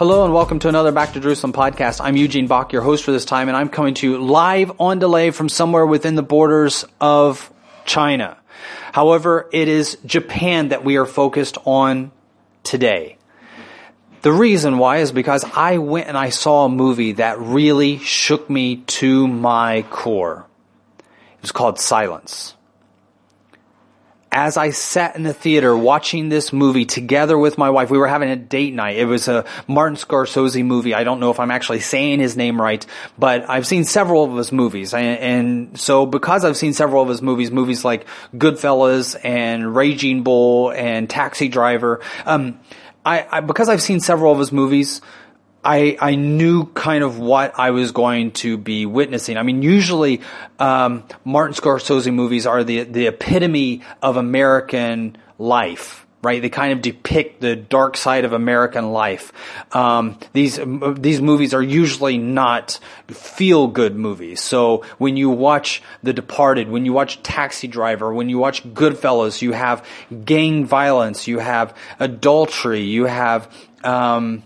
Hello and welcome to another Back to Jerusalem podcast. I'm Eugene Bach, your host for this time, and I'm coming to you live on delay from somewhere within the borders of China. However, it is Japan that we are focused on today. The reason why is because I went and I saw a movie that really shook me to my core. It was called Silence as I sat in the theater watching this movie together with my wife, we were having a date night. It was a Martin Scorsese movie. I don't know if I'm actually saying his name right, but I've seen several of his movies. And, and so because I've seen several of his movies, movies like Goodfellas and Raging Bull and Taxi Driver, um, I, I, because I've seen several of his movies, I, I knew kind of what I was going to be witnessing. I mean, usually um, Martin Scorsese movies are the the epitome of American life, right? They kind of depict the dark side of American life. Um, these these movies are usually not feel good movies. So when you watch The Departed, when you watch Taxi Driver, when you watch Goodfellas, you have gang violence, you have adultery, you have um,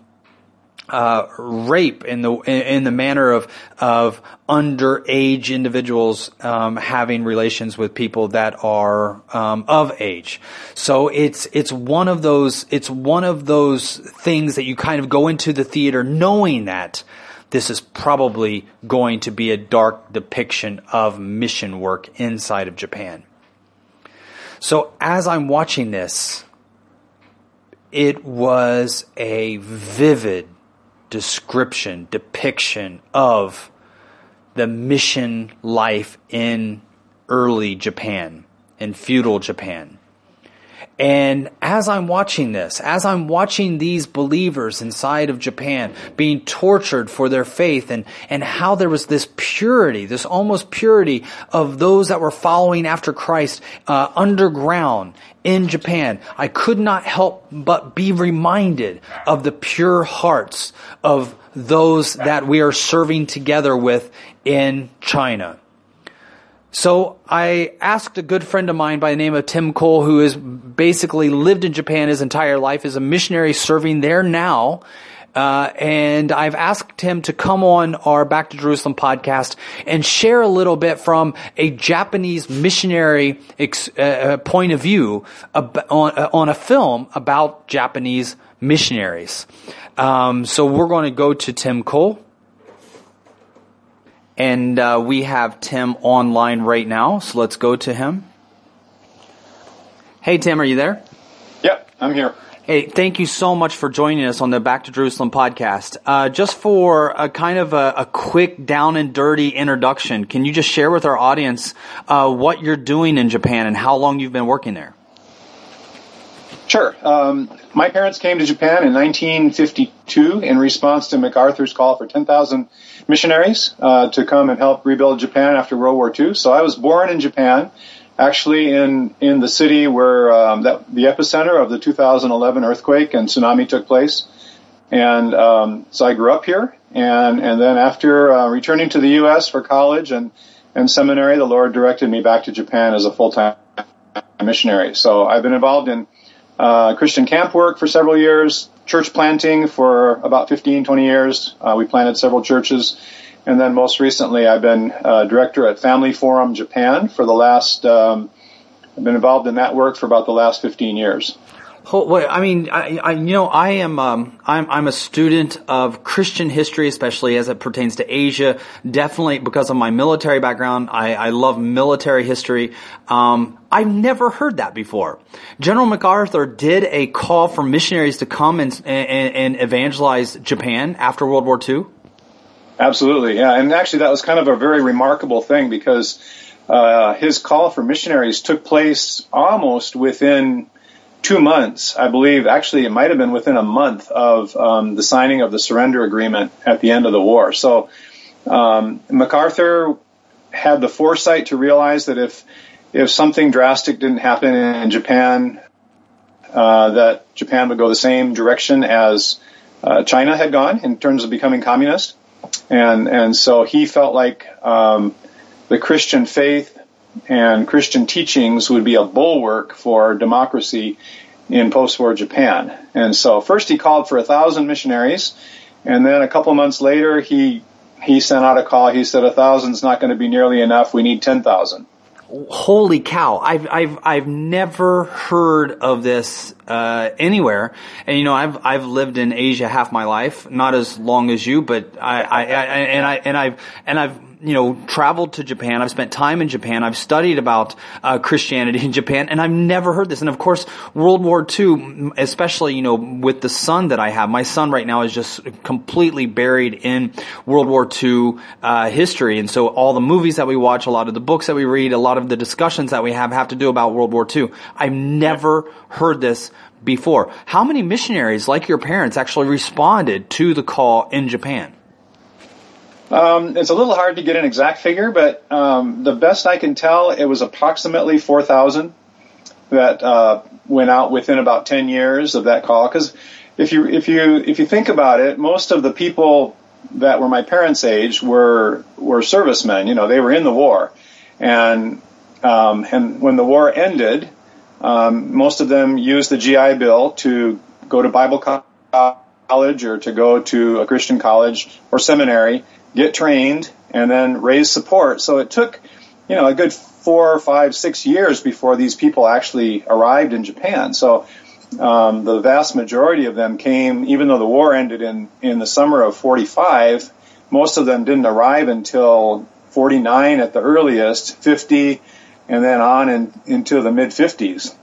uh, rape in the in the manner of of underage individuals um, having relations with people that are um, of age. So it's it's one of those it's one of those things that you kind of go into the theater knowing that this is probably going to be a dark depiction of mission work inside of Japan. So as I'm watching this, it was a vivid description, depiction of the mission life in early Japan, in feudal Japan. And as I'm watching this, as I'm watching these believers inside of Japan being tortured for their faith and, and how there was this purity, this almost purity of those that were following after Christ uh, underground in Japan, I could not help but be reminded of the pure hearts of those that we are serving together with in China. So I asked a good friend of mine by the name of Tim Cole, who has basically lived in Japan his entire life, is a missionary serving there now. Uh, and I've asked him to come on our Back to Jerusalem podcast and share a little bit from a Japanese missionary ex- uh, uh point of view ab- on, uh, on, a film about Japanese missionaries. Um, so we're going to go to Tim Cole. And uh, we have Tim online right now, so let's go to him. Hey, Tim, are you there? Yep, I'm here. Hey, thank you so much for joining us on the Back to Jerusalem podcast. Uh, just for a kind of a, a, quick down and dirty introduction, can you just share with our audience uh, what you're doing in Japan and how long you've been working there? Sure. Um, my parents came to Japan in 1952 in response to MacArthur's call for 10,000 missionaries uh, to come and help rebuild Japan after World War II. So I was born in Japan, actually in in the city where um, that the epicenter of the 2011 earthquake and tsunami took place. And um, so I grew up here, and and then after uh, returning to the U.S. for college and and seminary, the Lord directed me back to Japan as a full time missionary. So I've been involved in uh, Christian camp work for several years, church planting for about 15, 20 years. Uh, we planted several churches. And then most recently, I've been uh, director at Family Forum Japan for the last, um, I've been involved in that work for about the last 15 years. Well, I mean, I, I, you know, I am, um, I'm, I'm a student of Christian history, especially as it pertains to Asia. Definitely because of my military background, I, I love military history. Um, I've never heard that before. General MacArthur did a call for missionaries to come and, and, and evangelize Japan after World War II. Absolutely, yeah, and actually that was kind of a very remarkable thing because uh, his call for missionaries took place almost within two months, I believe. Actually, it might have been within a month of um, the signing of the surrender agreement at the end of the war. So um, MacArthur had the foresight to realize that if if something drastic didn't happen in Japan, uh, that Japan would go the same direction as uh, China had gone in terms of becoming communist, and and so he felt like um, the Christian faith and Christian teachings would be a bulwark for democracy in post-war Japan. And so first he called for a thousand missionaries, and then a couple months later he he sent out a call. He said a thousand's not going to be nearly enough. We need ten thousand. Holy cow! I've I've I've never heard of this uh, anywhere. And you know, I've I've lived in Asia half my life, not as long as you, but I, I, I and I and I've and I've you know, traveled to Japan. I've spent time in Japan. I've studied about uh, Christianity in Japan, and I've never heard this. And of course, World War II, especially you know, with the son that I have, my son right now is just completely buried in World War II uh, history, and so all the movies that we watch, a lot of the books that we read, a lot of the discussions that we have have to do about World War II. I've never heard this before. How many missionaries, like your parents, actually responded to the call in Japan? Um, it's a little hard to get an exact figure, but um, the best I can tell, it was approximately 4,000 that uh, went out within about 10 years of that call. Because if you if you if you think about it, most of the people that were my parents' age were were servicemen. You know, they were in the war, and um, and when the war ended, um, most of them used the GI Bill to go to Bible college or to go to a Christian college or seminary get trained, and then raise support. So it took, you know, a good four, five, six years before these people actually arrived in Japan. So um, the vast majority of them came, even though the war ended in, in the summer of 45, most of them didn't arrive until 49 at the earliest, 50, and then on in, into the mid 50s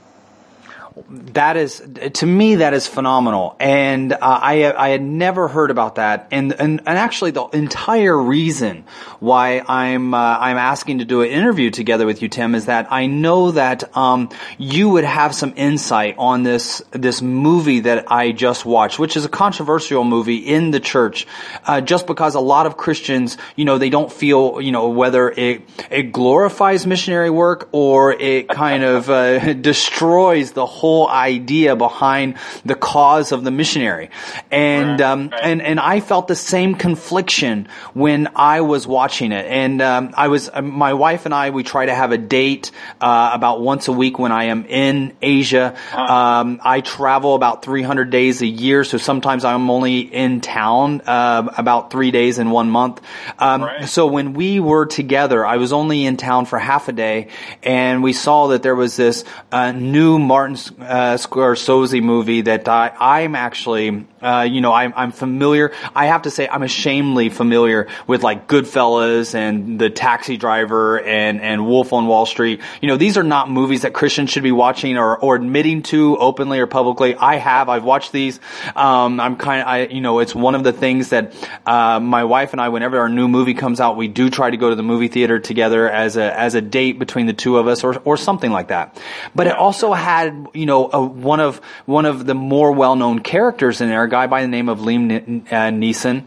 that is to me that is phenomenal. And uh, I I had never heard about that. And and, and actually the entire reason why I'm uh, I'm asking to do an interview together with you Tim is that I know that um, you would have some insight on this this movie that I just watched which is a controversial movie in the church uh, just because a lot of Christians you know they don't feel you know whether it it glorifies missionary work or it kind of uh, destroys the whole idea behind the cause of the missionary. And, right, um, right. and, and I felt the same confliction when I was watching it. And, um, I was, uh, my wife and I, we try to have a date, uh, about once a week when I am in Asia. Um, I travel about 300 days a year, so sometimes I'm only in town, uh, about three days in one month. Um, right. so when we were together, I was only in town for half a day and we saw that there was this, uh, new Martin uh, Scorsese movie that I, I'm actually, uh, you know, I'm, I'm familiar. I have to say I'm ashamedly familiar with like Goodfellas and The Taxi Driver and, and Wolf on Wall Street. You know, these are not movies that Christians should be watching or, or admitting to openly or publicly. I have. I've watched these. Um, I'm kind of, I, you know, it's one of the things that, uh, my wife and I, whenever our new movie comes out, we do try to go to the movie theater together as a, as a date between the two of us or, or something like that. But it also had, you know, a, one of one of the more well-known characters in there, guy by the name of Liam uh, Neeson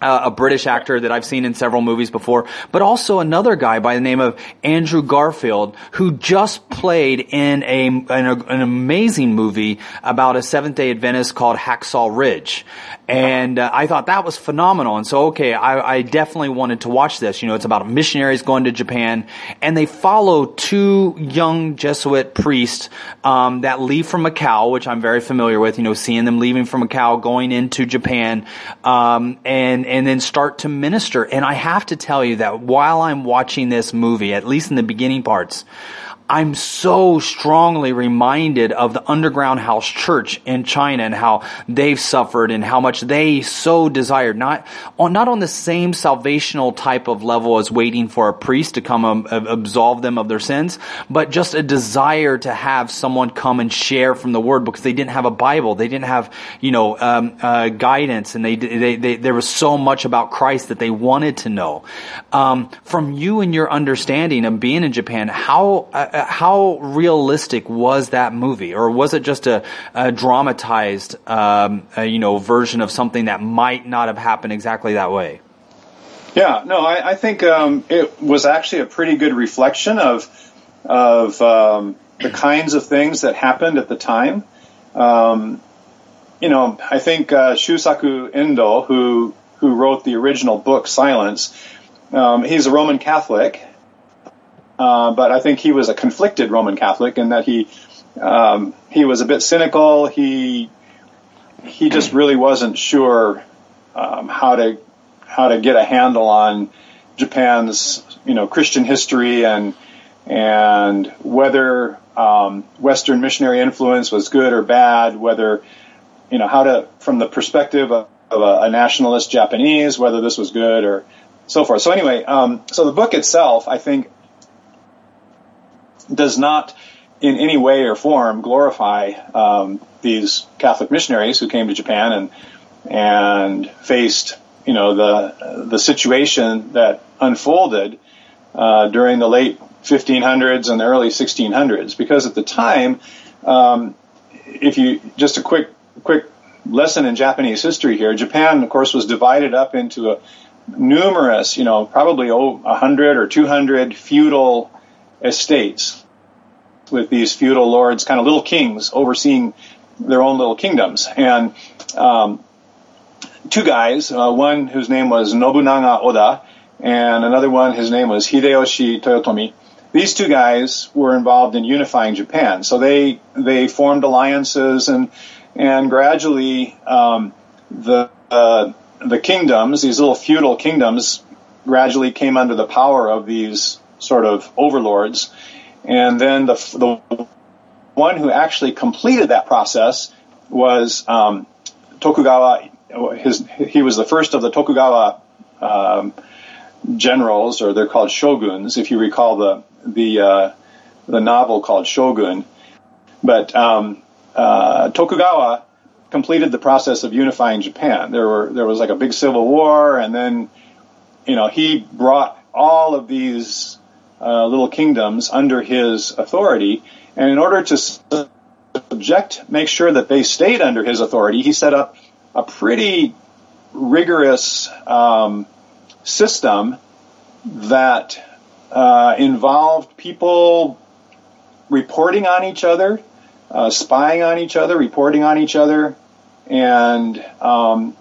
uh, a British actor that I've seen in several movies before, but also another guy by the name of Andrew Garfield, who just played in a, in a an amazing movie about a Seventh Day Adventist called Hacksaw Ridge, and uh, I thought that was phenomenal. And so, okay, I, I, definitely wanted to watch this. You know, it's about missionaries going to Japan, and they follow two young Jesuit priests um, that leave from Macau, which I'm very familiar with. You know, seeing them leaving from Macau, going into Japan, um, and and then start to minister. And I have to tell you that while I'm watching this movie, at least in the beginning parts, I'm so strongly reminded of the underground house church in China and how they've suffered and how much they so desired not on not on the same salvational type of level as waiting for a priest to come um, absolve them of their sins, but just a desire to have someone come and share from the word because they didn't have a Bible, they didn't have you know um, uh, guidance, and they, they, they there was so much about Christ that they wanted to know. Um, from you and your understanding of being in Japan, how uh, how realistic was that movie, or was it just a, a dramatized, um, a, you know, version of something that might not have happened exactly that way? Yeah, no, I, I think um, it was actually a pretty good reflection of of um, the kinds of things that happened at the time. Um, you know, I think uh, Shusaku Endo, who who wrote the original book Silence, um, he's a Roman Catholic, uh, but I think he was a conflicted Roman Catholic in that he um, he was a bit cynical. He he just really wasn't sure um, how to how to get a handle on Japan's you know Christian history and and whether um, Western missionary influence was good or bad, whether you know how to from the perspective of, of a, a, nationalist Japanese, whether this was good or so forth. So anyway, um, so the book itself, I think, does not in any way or form glorify um, these Catholic missionaries who came to Japan and and faced you know the the situation that unfolded uh, during the late 1500s and the early 1600s because at the time um, if you just a quick quick lesson in Japanese history here Japan of course was divided up into a numerous you know probably 100 or 200 feudal estates with these feudal lords, kind of little kings overseeing their own little kingdoms. And um, two guys, uh, one whose name was Nobunaga Oda, and another one, his name was Hideyoshi Toyotomi. These two guys were involved in unifying Japan, so they they formed alliances and and gradually um, the uh, the kingdoms, these little feudal kingdoms, gradually came under the power of these sort of overlords, and then the, the one who actually completed that process was um, Tokugawa. His, he was the first of the Tokugawa um, generals, or they're called shoguns, if you recall the the uh, the novel called Shogun. But um, uh, Tokugawa completed the process of unifying Japan. There were there was like a big civil war, and then you know he brought all of these uh, little kingdoms under his authority. And in order to subject, make sure that they stayed under his authority, he set up a pretty rigorous um, system that uh, involved people reporting on each other, uh, spying on each other, reporting on each other, and um,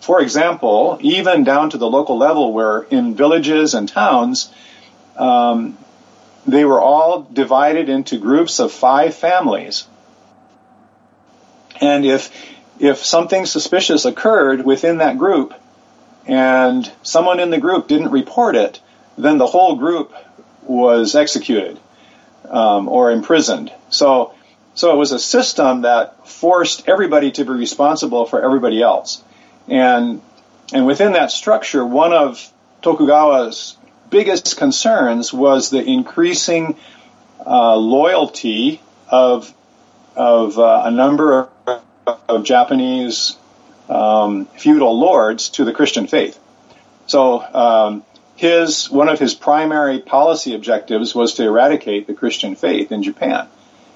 for example, even down to the local level where in villages and towns, um, they were all divided into groups of five families. And if if something suspicious occurred within that group and someone in the group didn't report it, then the whole group was executed um, or imprisoned. So so it was a system that forced everybody to be responsible for everybody else. And and within that structure, one of Tokugawa's biggest concerns was the increasing uh, loyalty of of uh, a number of, of Japanese um, feudal lords to the Christian faith. So um, his one of his primary policy objectives was to eradicate the Christian faith in Japan,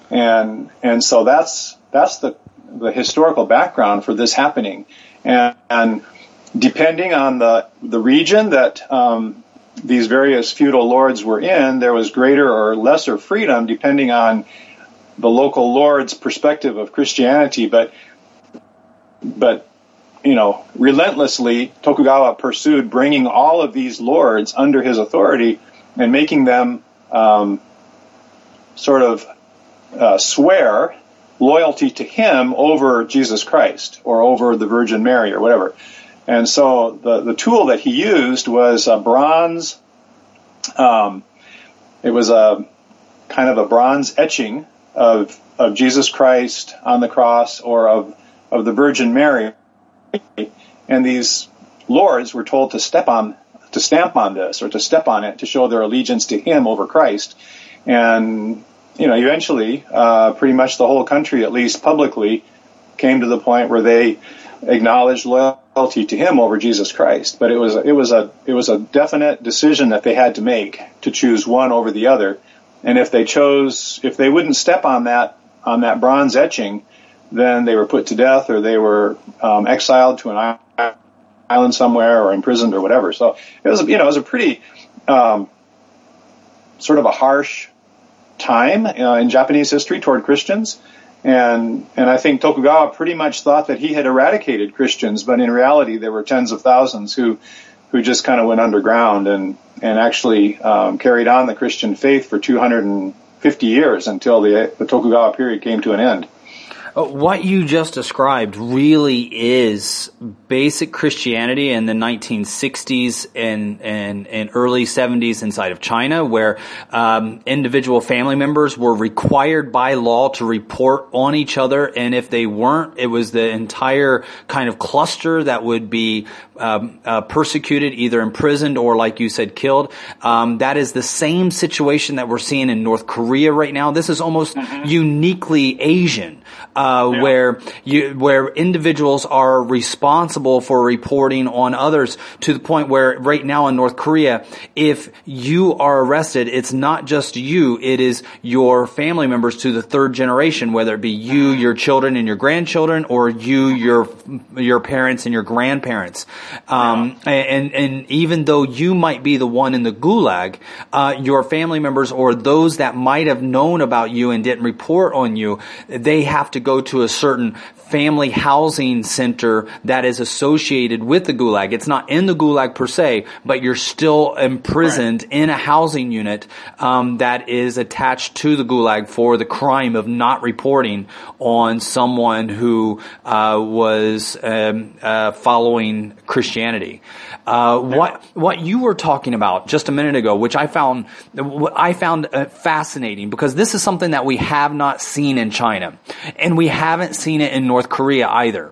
and and so that's that's the the historical background for this happening, and, and depending on the the region that um, these various feudal lords were in, there was greater or lesser freedom depending on the local lord's perspective of Christianity. But, but, you know, relentlessly, Tokugawa pursued bringing all of these lords under his authority and making them um, sort of uh, swear loyalty to him over Jesus Christ or over the Virgin Mary or whatever. And so the, the tool that he used was a bronze, um, it was a kind of a bronze etching of of Jesus Christ on the cross or of of the Virgin Mary, and these lords were told to step on to stamp on this or to step on it to show their allegiance to Him over Christ, and you know eventually, uh, pretty much the whole country, at least publicly, came to the point where they acknowledged loyalty to Him over Jesus Christ. But it was it was a it was a definite decision that they had to make to choose one over the other, and if they chose if they wouldn't step on that on that bronze etching, then they were put to death or they were um, exiled to an island somewhere or imprisoned or whatever. So it was, you know, it was a pretty um, sort of a harsh time uh, in Japanese history toward Christians. And and I think Tokugawa pretty much thought that he had eradicated Christians, but in reality there were tens of thousands who who just kind of went underground and and actually um, carried on the Christian faith for 250 years until the, the Tokugawa period came to an end. Uh, what you just described really is basic Christianity in the 1960s and, and, and early 70s inside of China, where um, individual family members were required by law to report on each other, and if they weren't, it was the entire kind of cluster that would be um, uh, persecuted, either imprisoned or, like you said, killed. Um, that is the same situation that we're seeing in North Korea right now. This is almost mm-hmm. uniquely Asian uh, yeah. where you where individuals are responsible for reporting on others to the point where right now in North Korea, if you are arrested, it's not just you; it is your family members to the third generation, whether it be you, your children, and your grandchildren, or you, your your parents and your grandparents. Um, yeah. and and even though you might be the one in the gulag, uh, your family members or those that might have known about you and didn't report on you, they have to go to a certain family housing center that is associated with the gulag. It's not in the gulag per se, but you're still imprisoned right. in a housing unit um, that is attached to the gulag for the crime of not reporting on someone who uh, was um, uh, following Christianity. Uh, what what you were talking about just a minute ago, which I found I found uh, fascinating because this is something that we have not seen in China, and we haven't seen it in North Korea either.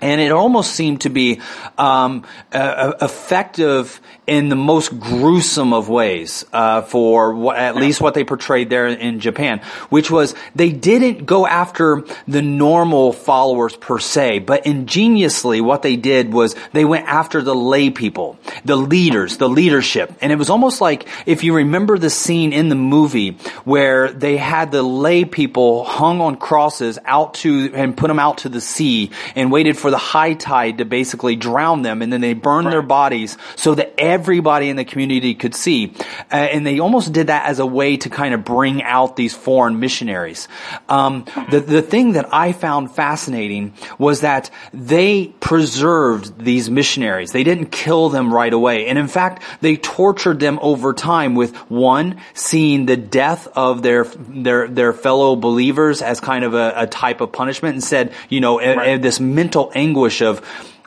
And it almost seemed to be um, uh, effective in the most gruesome of ways uh, for what, at least what they portrayed there in Japan, which was they didn't go after the normal followers per se, but ingeniously what they did was they went after the lay people, the leaders, the leadership, and it was almost like if you remember the scene in the movie where they had the lay people hung on crosses out to and put them out to the sea and waited for the high tide to basically drown them and then they burned right. their bodies so that everybody in the community could see. Uh, and they almost did that as a way to kind of bring out these foreign missionaries. Um, the, the thing that I found fascinating was that they preserved these missionaries. They didn't kill them right away. And in fact, they tortured them over time with one, seeing the death of their, their, their fellow believers as kind of a, a type of punishment and said, you know, right. a, a, this mental anguish of,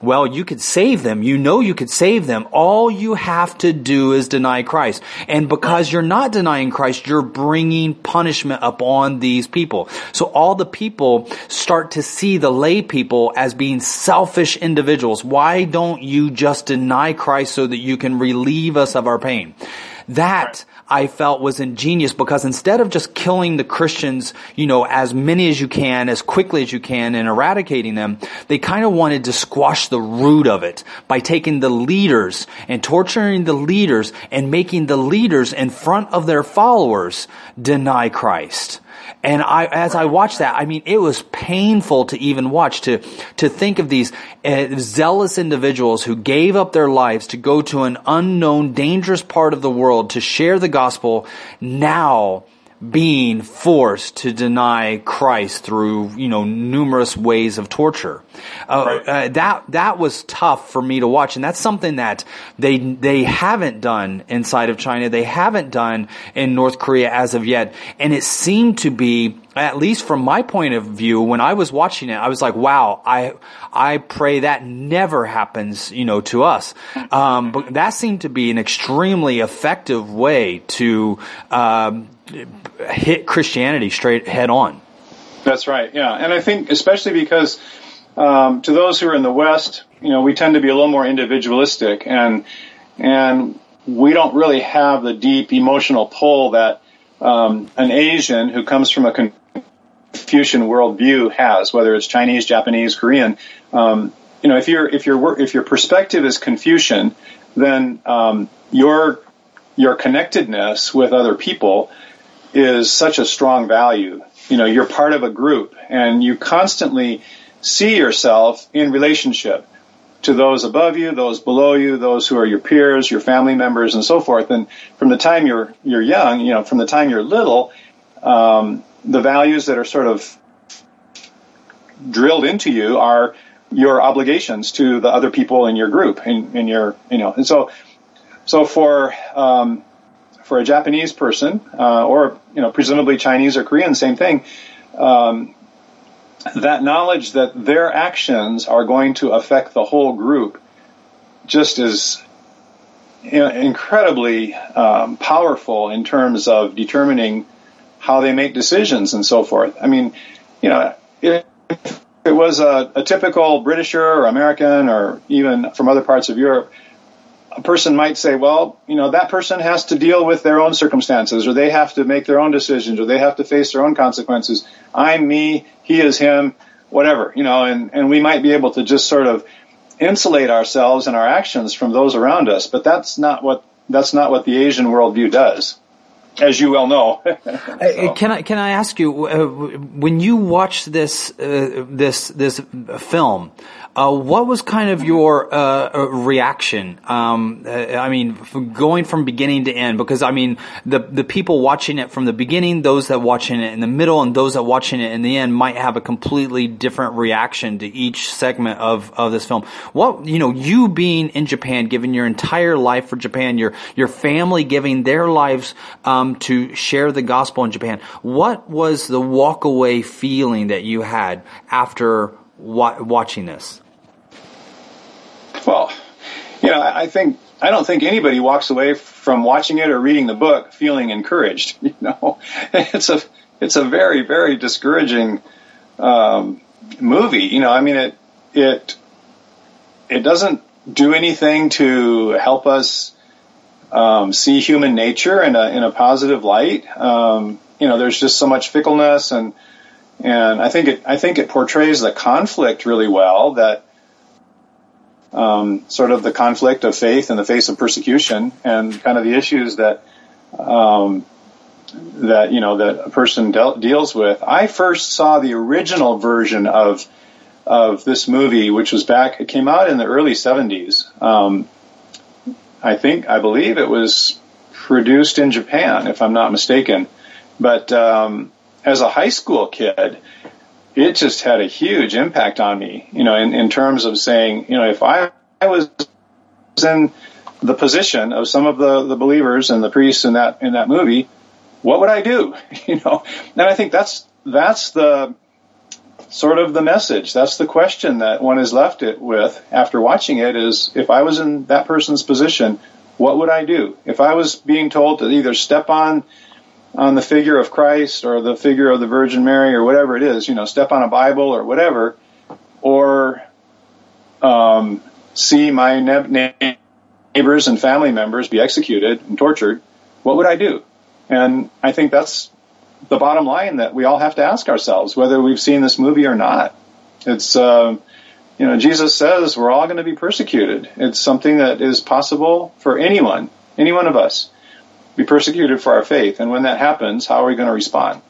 well, you could save them. You know you could save them. All you have to do is deny Christ. And because you're not denying Christ, you're bringing punishment upon these people. So all the people start to see the lay people as being selfish individuals. Why don't you just deny Christ so that you can relieve us of our pain? That I felt was ingenious because instead of just killing the Christians, you know, as many as you can, as quickly as you can and eradicating them, they kind of wanted to squash the root of it by taking the leaders and torturing the leaders and making the leaders in front of their followers deny Christ. And I, as I watched that, I mean, it was painful to even watch, to, to think of these uh, zealous individuals who gave up their lives to go to an unknown, dangerous part of the world to share the gospel. Now being forced to deny Christ through, you know, numerous ways of torture. Uh, right. uh, that, that was tough for me to watch. And that's something that they, they haven't done inside of China. They haven't done in North Korea as of yet. And it seemed to be, at least from my point of view, when I was watching it, I was like, wow, I, I pray that never happens, you know, to us. Um, but that seemed to be an extremely effective way to, um, hit Christianity straight head on. That's right. Yeah, and I think especially because um, to those who are in the West, you know, we tend to be a little more individualistic, and and we don't really have the deep emotional pull that um, an Asian who comes from a Confucian worldview has, whether it's Chinese, Japanese, Korean. Um, you know, if your if your if your perspective is Confucian, then um, your your connectedness with other people is such a strong value you know, you're part of a group and you constantly see yourself in relationship to those above you, those below you, those who are your peers, your family members, and so forth. And from the time you're you're young, you know, from the time you're little, um, the values that are sort of drilled into you are your obligations to the other people in your group, in, in your you know, and so so for um, for a Japanese person, uh, or you know, presumably Chinese or Korean, same thing. Um, that knowledge that their actions are going to affect the whole group just is incredibly um, powerful in terms of determining how they make decisions and so forth. I mean, you know, if it was a, a typical Britisher or American or even from other parts of Europe a person might say, well, you know, that person has to deal with their own circumstances, or they have to make their own decisions, or they have to face their own consequences. I'm me, he is him, whatever, you know, and, and we might be able to just sort of insulate ourselves and our actions from those around us, but that's not what that's not what the Asian worldview does as you well know. so. Can I can I ask you uh, when you watch this uh, this this film? Uh, what was kind of your uh, uh reaction? Um, uh, I mean, going from beginning to end, because I mean, the the people watching it from the beginning, those that watching it in the middle, and those that watching it in the end might have a completely different reaction to each segment of, of this film. What you know, you being in Japan, giving your entire life for Japan, your your family giving their lives um, to share the gospel in Japan. What was the walkaway feeling that you had after wa- watching this? Well, you know, I think I don't think anybody walks away from watching it or reading the book feeling encouraged. You know, it's a it's a very very discouraging um, movie. You know, I mean it it it doesn't do anything to help us um, see human nature in a in a positive light. Um, you know, there's just so much fickleness and and I think it I think it portrays the conflict really well that um, sort of the conflict of faith in the face of persecution and kind of the issues that um, that you know that a person de- deals with. I first saw the original version of of this movie, which was back. It came out in the early '70s. Um, I think I believe it was produced in Japan, if I'm not mistaken. But um, as a high school kid, it just had a huge impact on me, you know, in, in terms of saying, you know, if I, I was in the position of some of the, the believers and the priests in that in that movie, what would I do? You know, and I think that's that's the sort of the message. That's the question that one is left it with after watching it is if I was in that person's position, what would I do? If I was being told to either step on on the figure of Christ or the figure of the Virgin Mary or whatever it is, you know, step on a Bible or whatever, or um, see my ne- neighbors and family members be executed and tortured, what would I do? And I think that's the bottom line that we all have to ask ourselves, whether we've seen this movie or not. It's, uh, you know, Jesus says we're all going to be persecuted. It's something that is possible for anyone, any one of us be persecuted for our faith. And when that happens, how are we going to respond?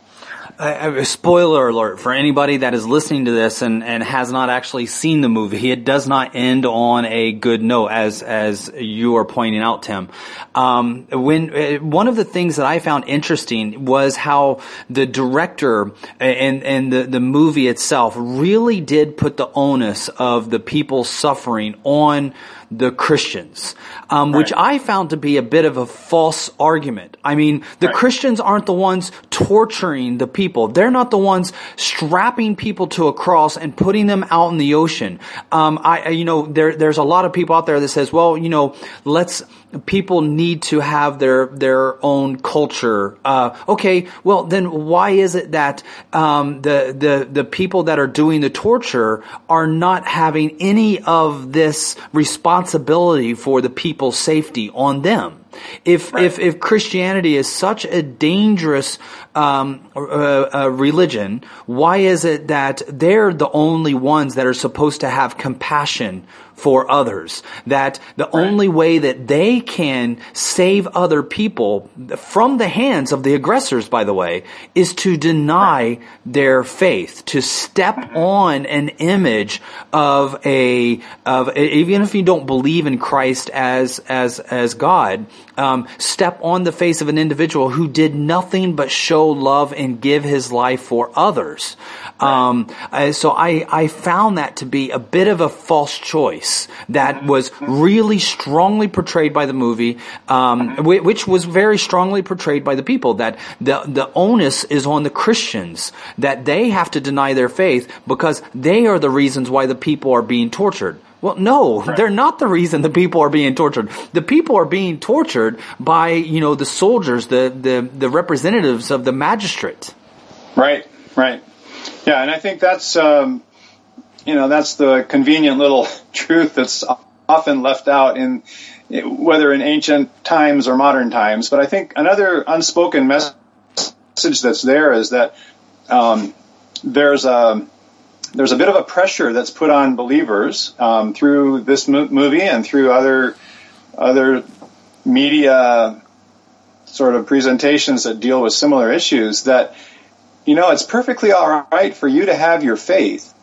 Uh, spoiler alert for anybody that is listening to this and, and has not actually seen the movie. It does not end on a good note, as as you are pointing out, Tim. Um, when uh, one of the things that I found interesting was how the director and and the the movie itself really did put the onus of the people suffering on the Christians, um, which I found to be a bit of a false argument. I mean, the Christians aren't the ones torturing the people. They're not the ones strapping people to a cross and putting them out in the ocean. Um, I, you know, there, there's a lot of people out there that says, well, you know, let's, people need to have their their own culture. Uh, okay, well then why is it that um, the the the people that are doing the torture are not having any of this responsibility for the people's safety on them? If right. if if Christianity is such a dangerous um, uh, uh, religion, why is it that they're the only ones that are supposed to have compassion for others. That the right. only way that they can save other people from the hands of the aggressors, by the way, is to deny right. their faith, to step mm-hmm. on an image of a, of, even if you don't believe in Christ as, as, as God, um, step on the face of an individual who did nothing but show love and give his life for others. Um, so I, I found that to be a bit of a false choice that was really strongly portrayed by the movie, um, which was very strongly portrayed by the people. That the the onus is on the Christians that they have to deny their faith because they are the reasons why the people are being tortured. Well, no, right. they're not the reason the people are being tortured. The people are being tortured by, you know, the soldiers, the, the, the representatives of the magistrate. Right, right. Yeah, and I think that's um, you know that's the convenient little truth that's often left out in whether in ancient times or modern times. But I think another unspoken message that's there is that um, there's a there's a bit of a pressure that's put on believers um, through this mo- movie and through other other media sort of presentations that deal with similar issues that you know, it's perfectly all right for you to have your faith,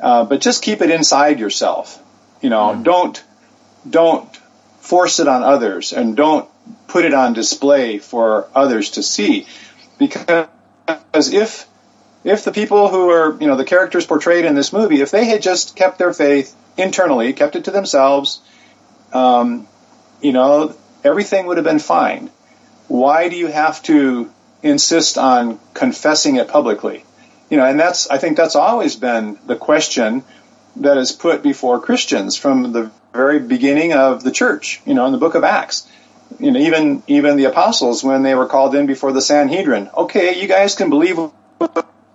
uh, but just keep it inside yourself. You know, mm. don't don't force it on others, and don't put it on display for others to see, because if if the people who are you know the characters portrayed in this movie, if they had just kept their faith internally, kept it to themselves, um, you know, everything would have been fine. Why do you have to insist on confessing it publicly. You know, and that's I think that's always been the question that is put before Christians from the very beginning of the church. You know, in the book of Acts. You know, even even the apostles when they were called in before the Sanhedrin. Okay, you guys can believe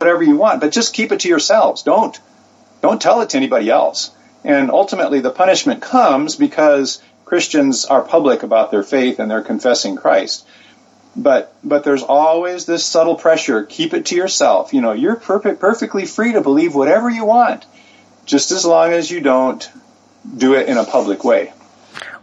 whatever you want, but just keep it to yourselves. Don't don't tell it to anybody else. And ultimately, the punishment comes because Christians are public about their faith and they're confessing Christ. But but there's always this subtle pressure. Keep it to yourself. You know you're perfect, perfectly free to believe whatever you want. Just as long as you don't do it in a public way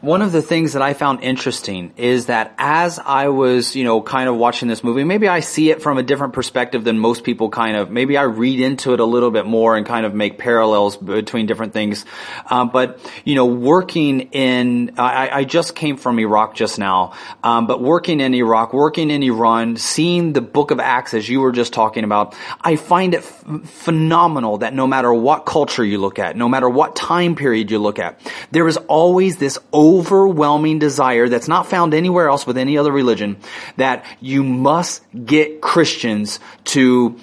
one of the things that I found interesting is that as I was, you know, kind of watching this movie, maybe I see it from a different perspective than most people kind of, maybe I read into it a little bit more and kind of make parallels between different things. Um, but, you know, working in, I, I, just came from Iraq just now, um, but working in Iraq, working in Iran, seeing the book of Acts as you were just talking about, I find it f- phenomenal that no matter what culture you look at, no matter what time period you look at, there is always this overwhelming desire that's not found anywhere else with any other religion that you must get Christians to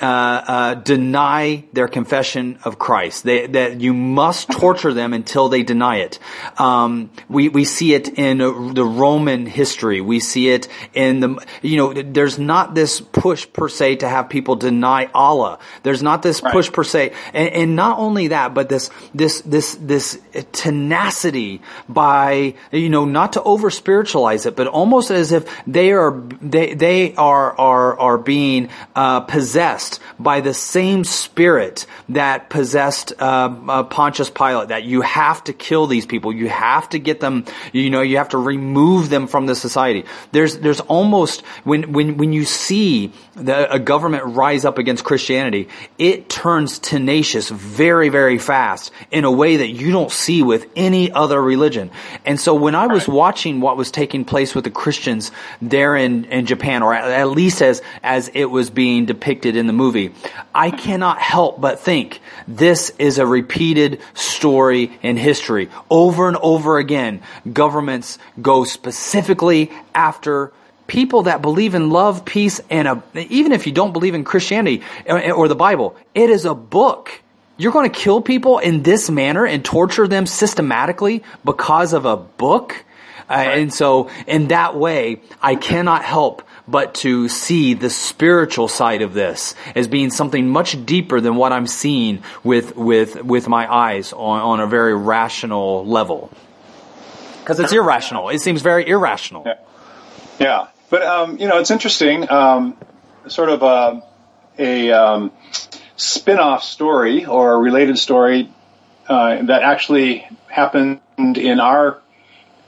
uh, uh, deny their confession of Christ. They, that you must torture them until they deny it. Um, we we see it in the Roman history. We see it in the you know. There's not this push per se to have people deny Allah. There's not this right. push per se, and, and not only that, but this this this this tenacity by you know not to over spiritualize it, but almost as if they are they they are are are being uh, possessed possessed by the same spirit that possessed uh, uh, Pontius Pilate. That you have to kill these people. You have to get them. You know, you have to remove them from the society. There's there's almost when when when you see the, a government rise up against Christianity, it turns tenacious very very fast in a way that you don't see with any other religion. And so when I was watching what was taking place with the Christians there in, in Japan, or at least as as it was being depicted in the movie, I cannot help but think this is a repeated story in history. Over and over again, governments go specifically after people that believe in love, peace, and a, even if you don't believe in Christianity or the Bible, it is a book. You're going to kill people in this manner and torture them systematically because of a book? Uh, and so, in that way, I cannot help but to see the spiritual side of this as being something much deeper than what I'm seeing with with with my eyes on, on a very rational level. Because it's irrational. It seems very irrational. Yeah, yeah. but um, you know, it's interesting. Um, sort of a, a um, spin-off story or a related story uh, that actually happened in our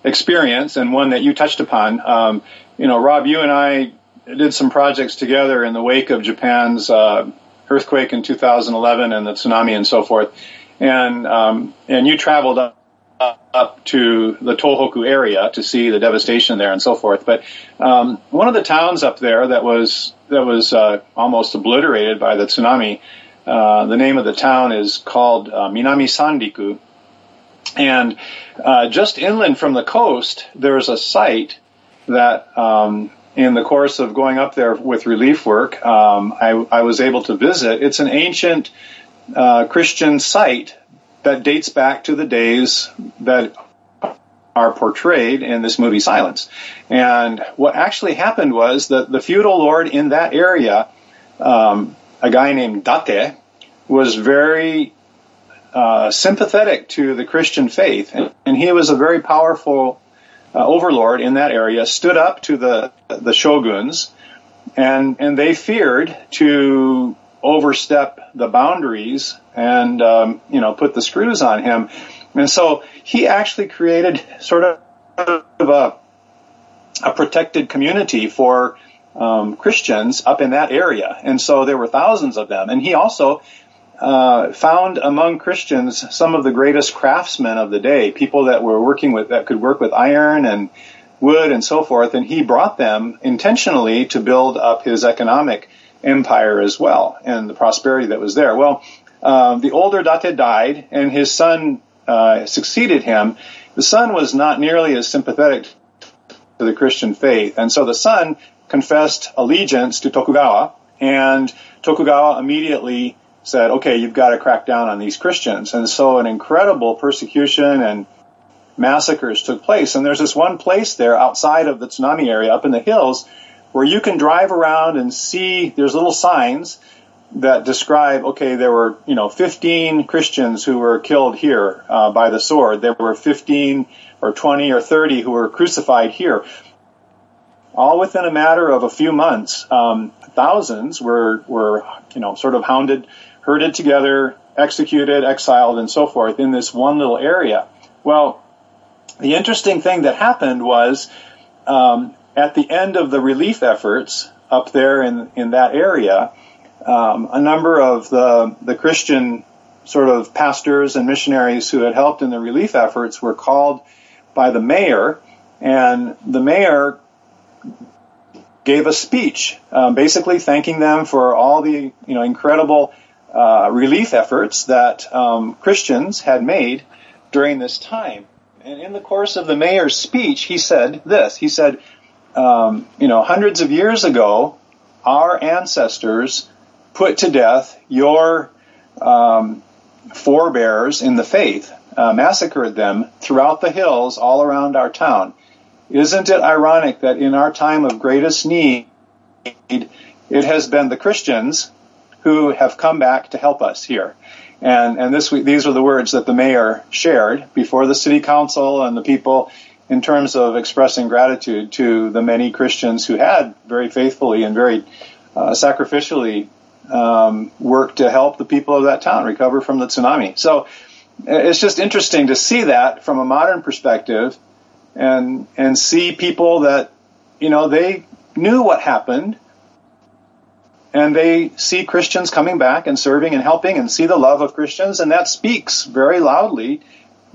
experience and one that you touched upon. Um, you know, Rob, you and I did some projects together in the wake of Japan's uh, earthquake in 2011 and the tsunami and so forth. And um, and you traveled up, up to the Tohoku area to see the devastation there and so forth. But um, one of the towns up there that was that was uh, almost obliterated by the tsunami. Uh, the name of the town is called uh, Minami Sanriku, and uh, just inland from the coast, there's a site that, um, in the course of going up there with relief work, um, I, I, was able to visit. It's an ancient uh, Christian site that dates back to the days that are portrayed in this movie Silence. And what actually happened was that the feudal lord in that area, um, a guy named Date, was very uh, sympathetic to the Christian faith, and, and he was a very powerful uh, overlord in that area. Stood up to the the shoguns, and and they feared to overstep the boundaries and um, you know put the screws on him, and so he actually created sort of a a protected community for um, Christians up in that area, and so there were thousands of them. And he also uh, found among Christians some of the greatest craftsmen of the day, people that were working with that could work with iron and wood and so forth, and he brought them intentionally to build up his economic empire as well and the prosperity that was there. Well, uh, the older Date died, and his son uh, succeeded him. The son was not nearly as sympathetic to the Christian faith, and so the son confessed allegiance to Tokugawa, and Tokugawa immediately said, okay, you've got to crack down on these Christians. And so an incredible persecution and massacres took place. And there's this one place there outside of the tsunami area up in the hills where you can drive around and see there's little signs that describe, okay, there were, you know, 15 Christians who were killed here uh, by the sword. There were 15 or 20 or 30 who were crucified here. All within a matter of a few months, um, thousands were, were, you know, sort of hounded herded together, executed, exiled, and so forth in this one little area. Well, the interesting thing that happened was um, at the end of the relief efforts up there in, in that area, um, a number of the, the Christian sort of pastors and missionaries who had helped in the relief efforts were called by the mayor, and the mayor gave a speech, um, basically thanking them for all the you know incredible uh, relief efforts that um, Christians had made during this time. And in the course of the mayor's speech, he said this. He said, um, you know, hundreds of years ago, our ancestors put to death your um, forebears in the faith, uh, massacred them throughout the hills all around our town. Isn't it ironic that in our time of greatest need, it has been the Christians who have come back to help us here. And, and this, these are the words that the mayor shared before the city council and the people in terms of expressing gratitude to the many Christians who had very faithfully and very uh, sacrificially um, worked to help the people of that town recover from the tsunami. So it's just interesting to see that from a modern perspective and and see people that you know they knew what happened and they see Christians coming back and serving and helping and see the love of Christians, and that speaks very loudly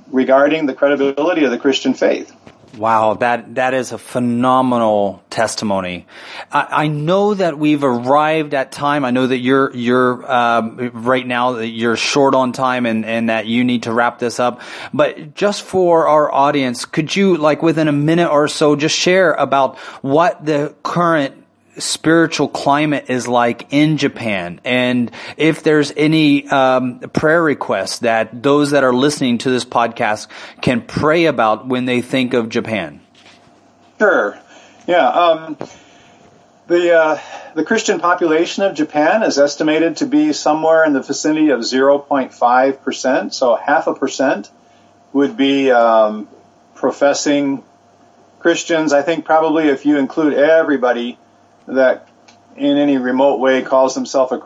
regarding the credibility of the Christian faith. Wow, that that is a phenomenal testimony. I, I know that we've arrived at time. I know that you're you're um, right now you're short on time and and that you need to wrap this up. But just for our audience, could you like within a minute or so just share about what the current spiritual climate is like in Japan, and if there's any um, prayer requests that those that are listening to this podcast can pray about when they think of Japan. Sure. Yeah. Um, the uh, the Christian population of Japan is estimated to be somewhere in the vicinity of 0.5 percent. So half a percent would be um, professing Christians. I think probably if you include everybody that in any remote way calls himself a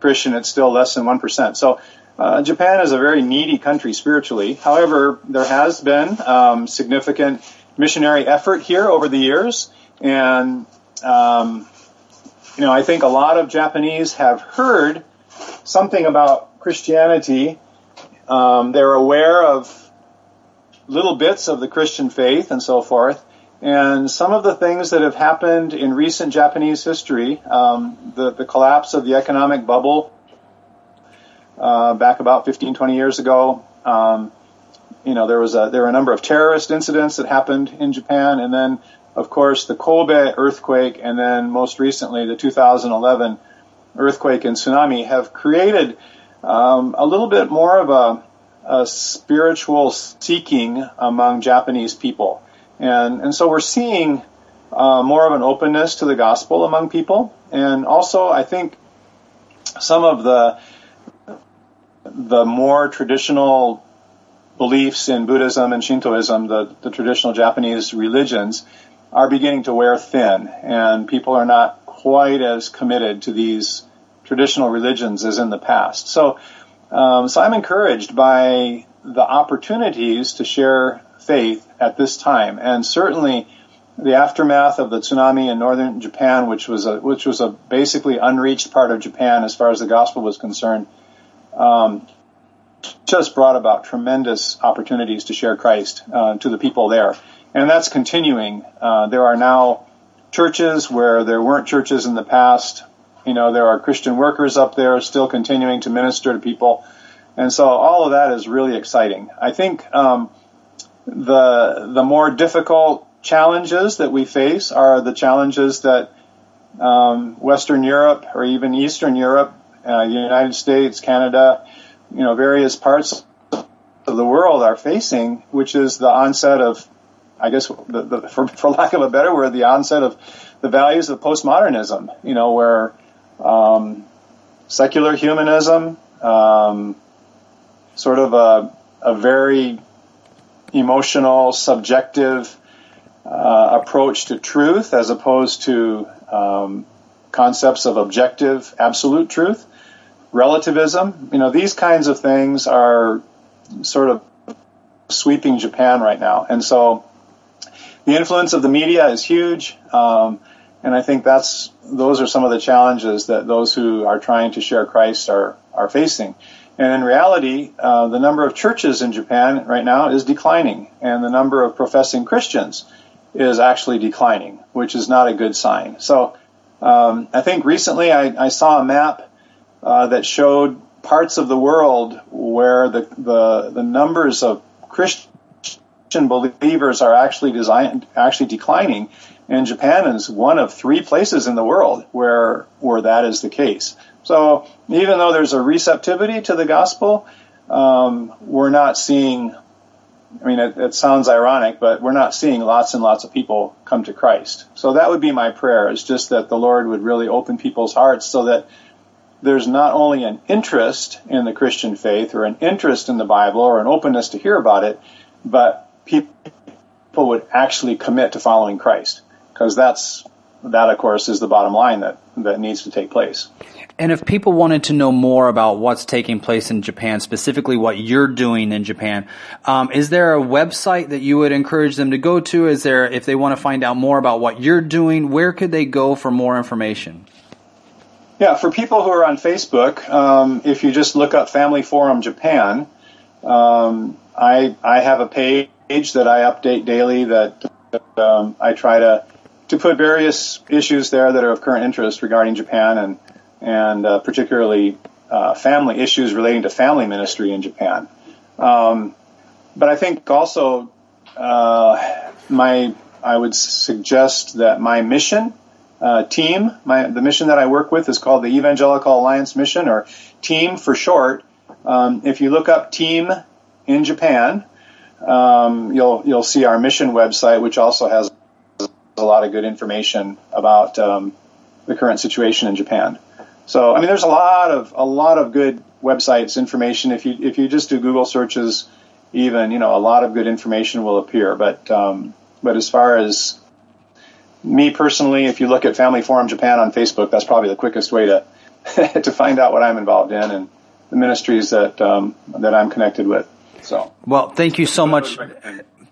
Christian, it's still less than 1%. So uh, Japan is a very needy country spiritually. However, there has been um, significant missionary effort here over the years. And, um, you know, I think a lot of Japanese have heard something about Christianity. Um, they're aware of little bits of the Christian faith and so forth. And some of the things that have happened in recent Japanese history, um, the, the collapse of the economic bubble uh, back about 15, 20 years ago, um, you know, there was a, there were a number of terrorist incidents that happened in Japan, and then, of course, the Kobe earthquake, and then most recently the 2011 earthquake and tsunami have created um, a little bit more of a, a spiritual seeking among Japanese people. And, and so we're seeing uh, more of an openness to the gospel among people. And also, I think some of the the more traditional beliefs in Buddhism and Shintoism, the, the traditional Japanese religions, are beginning to wear thin, and people are not quite as committed to these traditional religions as in the past. So, um, so I'm encouraged by the opportunities to share faith at this time, and certainly the aftermath of the tsunami in northern Japan, which was a which was a basically unreached part of Japan as far as the gospel was concerned, um, just brought about tremendous opportunities to share Christ uh, to the people there, and that's continuing. Uh, there are now churches where there weren't churches in the past. You know, there are Christian workers up there still continuing to minister to people, and so all of that is really exciting. I think. Um, the the more difficult challenges that we face are the challenges that um, Western Europe or even Eastern Europe, uh, United States, Canada, you know, various parts of the world are facing, which is the onset of, I guess, the, the, for, for lack of a better word, the onset of the values of postmodernism. You know, where um, secular humanism, um, sort of a, a very emotional, subjective uh, approach to truth as opposed to um, concepts of objective, absolute truth, relativism. You know, these kinds of things are sort of sweeping Japan right now. And so the influence of the media is huge. Um, and I think that's those are some of the challenges that those who are trying to share Christ are are facing. And in reality, uh, the number of churches in Japan right now is declining, and the number of professing Christians is actually declining, which is not a good sign. So um, I think recently I, I saw a map uh, that showed parts of the world where the, the, the numbers of Christian believers are actually designed, actually declining, and Japan is one of three places in the world where where that is the case. So even though there's a receptivity to the gospel, um, we're not seeing. I mean, it, it, sounds ironic, but we're not seeing lots and lots of people come to Christ. So that would be my prayer: is just that the Lord would really open people's hearts so that there's not only an interest in the Christian faith or an interest in the Bible or an openness to hear about it, but people would actually commit to following Christ because that's that, of course, is the bottom line that that needs to take place. And if people wanted to know more about what's taking place in Japan, specifically what you're doing in Japan, um, is there a website that you would encourage them to go to? Is there, if they want to find out more about what you're doing, where could they go for more information? Yeah, for people who are on Facebook, um, if you just look up Family Forum Japan, um, I I have a page that I update daily that um, I try to to put various issues there that are of current interest regarding Japan and and uh, particularly uh, family issues relating to family ministry in Japan. Um, but I think also uh, my I would suggest that my mission uh, team, my the mission that I work with is called the Evangelical Alliance Mission, or Team for short. Um, if you look up Team in Japan, um, you'll you'll see our mission website, which also has a lot of good information about um, the current situation in Japan. So, I mean, there's a lot of a lot of good websites, information. If you if you just do Google searches, even you know a lot of good information will appear. But um, but as far as me personally, if you look at Family Forum Japan on Facebook, that's probably the quickest way to to find out what I'm involved in and the ministries that um, that I'm connected with. So, well, thank you so much.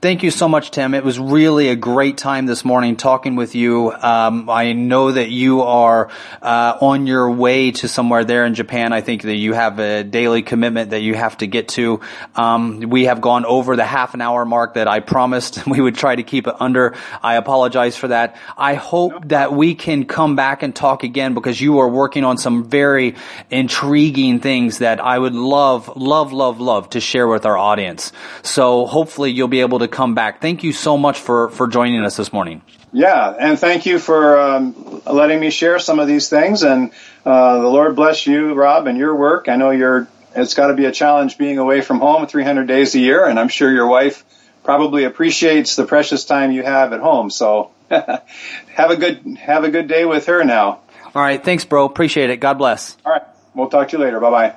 Thank you so much, Tim. It was really a great time this morning talking with you. Um, I know that you are uh, on your way to somewhere there in Japan. I think that you have a daily commitment that you have to get to. Um, we have gone over the half an hour mark that I promised we would try to keep it under. I apologize for that. I hope that we can come back and talk again because you are working on some very intriguing things that I would love, love, love, love to share with our audience. So hopefully you'll be able to come back. Thank you so much for, for joining us this morning. Yeah, and thank you for um, letting me share some of these things. And uh, the Lord bless you, Rob, and your work. I know you're. It's got to be a challenge being away from home 300 days a year, and I'm sure your wife probably appreciates the precious time you have at home. So have a good have a good day with her now. All right, thanks, bro. Appreciate it. God bless. All right, we'll talk to you later. Bye bye.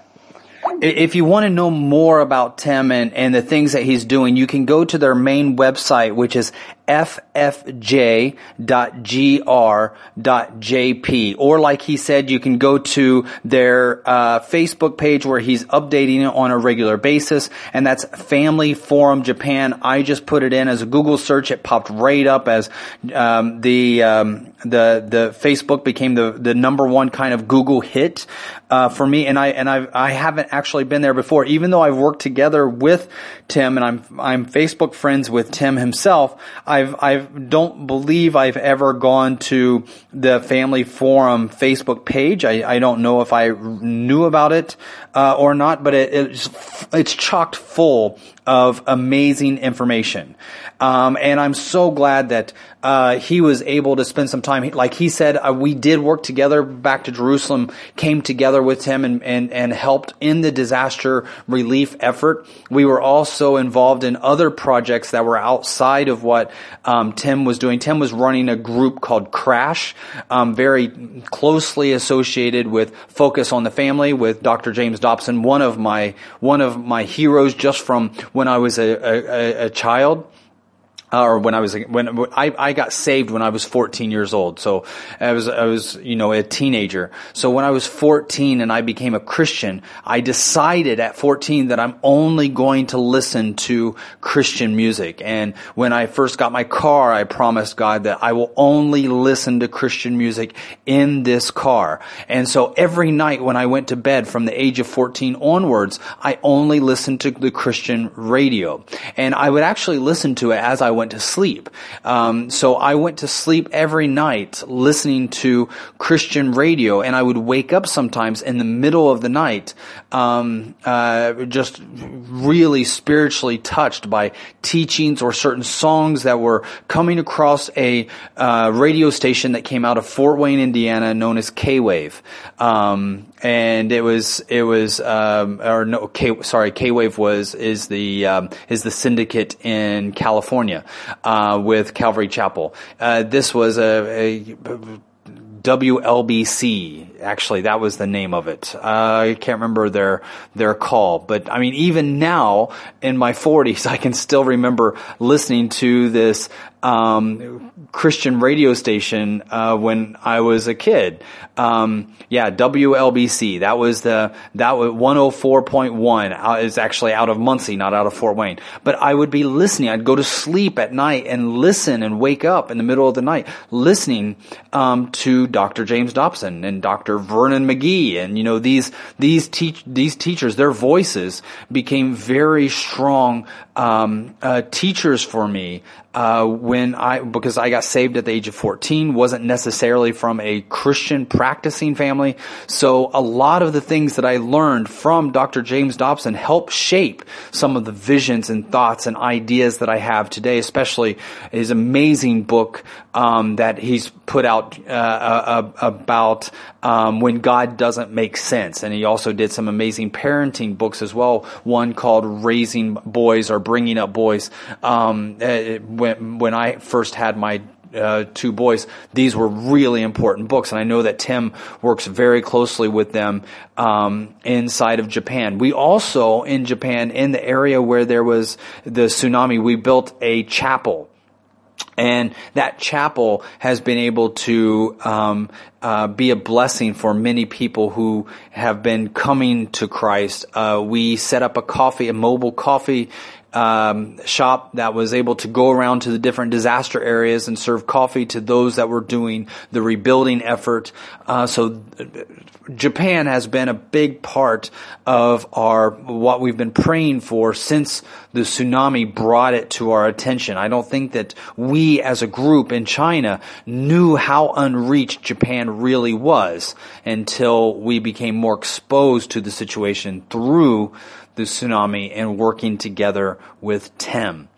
If you want to know more about Tim and, and the things that he's doing, you can go to their main website, which is ffj.gr.jp. Or like he said, you can go to their uh, Facebook page where he's updating it on a regular basis, and that's Family Forum Japan. I just put it in as a Google search. It popped right up as um, the um, the the Facebook became the the number one kind of Google hit uh, for me. And I and I I haven't actually been there before, even though I've worked together with Tim and I'm I'm Facebook friends with Tim himself. I've I don't believe I've ever gone to the Family Forum Facebook page. I, I don't know if I knew about it uh, or not, but it, it's it's chocked full of amazing information. Um, and I'm so glad that uh, he was able to spend some time. Like he said, uh, we did work together back to Jerusalem, came together with him and, and, and helped in the disaster relief effort. We were also involved in other projects that were outside of what um, Tim was doing. Tim was running a group called Crash, um, very closely associated with Focus on the Family with Dr. James Dobson, one of my one of my heroes just from when I was a, a, a child Uh, or when I was when I, I got saved when I was 14 years old. So I was I was you know a teenager. So when I was 14 and I became a Christian, I decided at 14 that I'm only going to listen to Christian music. And when I first got my car, I promised God that I will only listen to Christian music in this car. And so every night when I went to bed from the age of 14 onwards, I only listened to the Christian radio. And I would actually listen to it as I went went to sleep. Um, so I went to sleep every night listening to Christian radio, and I would wake up sometimes in the middle of the night, um, uh, just really spiritually touched by teachings or certain songs that were coming across a uh, radio station that came out of Fort Wayne, Indiana, known as K Wave. Um, and it was it was um, or no K sorry K Wave was is the um, is the syndicate in California uh, with Calvary Chapel. Uh, this was a, a WLBC. Actually, that was the name of it. Uh, I can't remember their their call, but I mean, even now in my 40s, I can still remember listening to this um, Christian radio station uh, when I was a kid. Um, yeah, WLBC. That was the that was 104.1 uh, is actually out of Muncie, not out of Fort Wayne. But I would be listening. I'd go to sleep at night and listen and wake up in the middle of the night listening um, to Dr. James Dobson and Dr. Vernon McGee and you know these these teach these teachers. Their voices became very strong um, uh, teachers for me uh, when I because I got saved at the age of 14 wasn't necessarily from a Christian practicing family so a lot of the things that I learned from Dr. James Dobson helped shape some of the visions and thoughts and ideas that I have today especially his amazing book um, that he's put out uh, about um, when God doesn't make sense and he also did some amazing parenting books as well one called Raising Boys or Bringing Up Boys um, uh, when when I first had my uh, two boys, these were really important books, and I know that Tim works very closely with them um, inside of Japan. We also in Japan, in the area where there was the tsunami, we built a chapel. And that chapel has been able to um, uh, be a blessing for many people who have been coming to Christ. Uh, we set up a coffee, a mobile coffee um, shop that was able to go around to the different disaster areas and serve coffee to those that were doing the rebuilding effort. Uh, so Japan has been a big part of our what we've been praying for since the tsunami brought it to our attention. I don't think that we as a group in China knew how unreached Japan really was until we became more exposed to the situation through the tsunami and working together with Tim.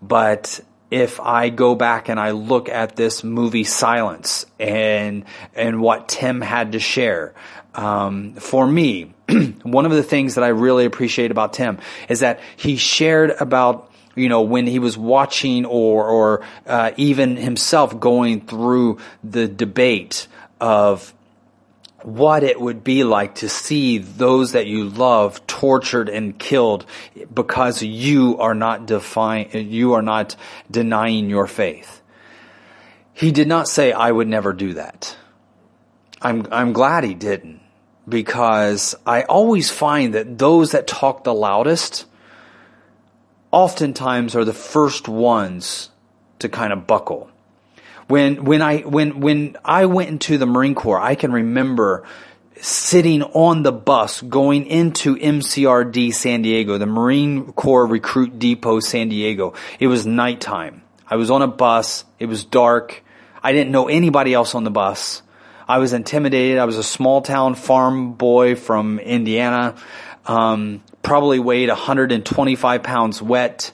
But if I go back and I look at this movie Silence and and what Tim had to share, um, for me, one of the things that I really appreciate about Tim is that he shared about you know when he was watching or or uh, even himself going through the debate of what it would be like to see those that you love tortured and killed because you are not define, you are not denying your faith. He did not say, I would never do that. I'm, I'm glad he didn't because I always find that those that talk the loudest oftentimes are the first ones to kind of buckle. When when I when when I went into the Marine Corps, I can remember sitting on the bus going into MCRD San Diego, the Marine Corps Recruit Depot San Diego. It was nighttime. I was on a bus. It was dark. I didn't know anybody else on the bus. I was intimidated. I was a small town farm boy from Indiana. Um, probably weighed 125 pounds wet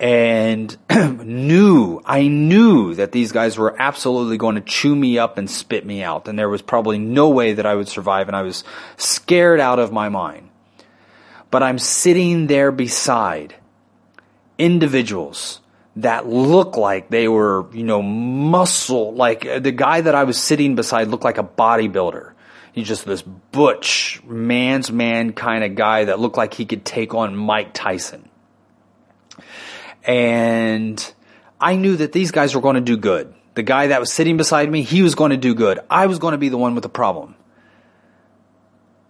and knew, I knew that these guys were absolutely going to chew me up and spit me out. And there was probably no way that I would survive. And I was scared out of my mind. But I'm sitting there beside individuals that look like they were, you know, muscle, like uh, the guy that I was sitting beside looked like a bodybuilder. He's just this butch, man's man kind of guy that looked like he could take on Mike Tyson. And I knew that these guys were going to do good. The guy that was sitting beside me, he was going to do good. I was going to be the one with the problem.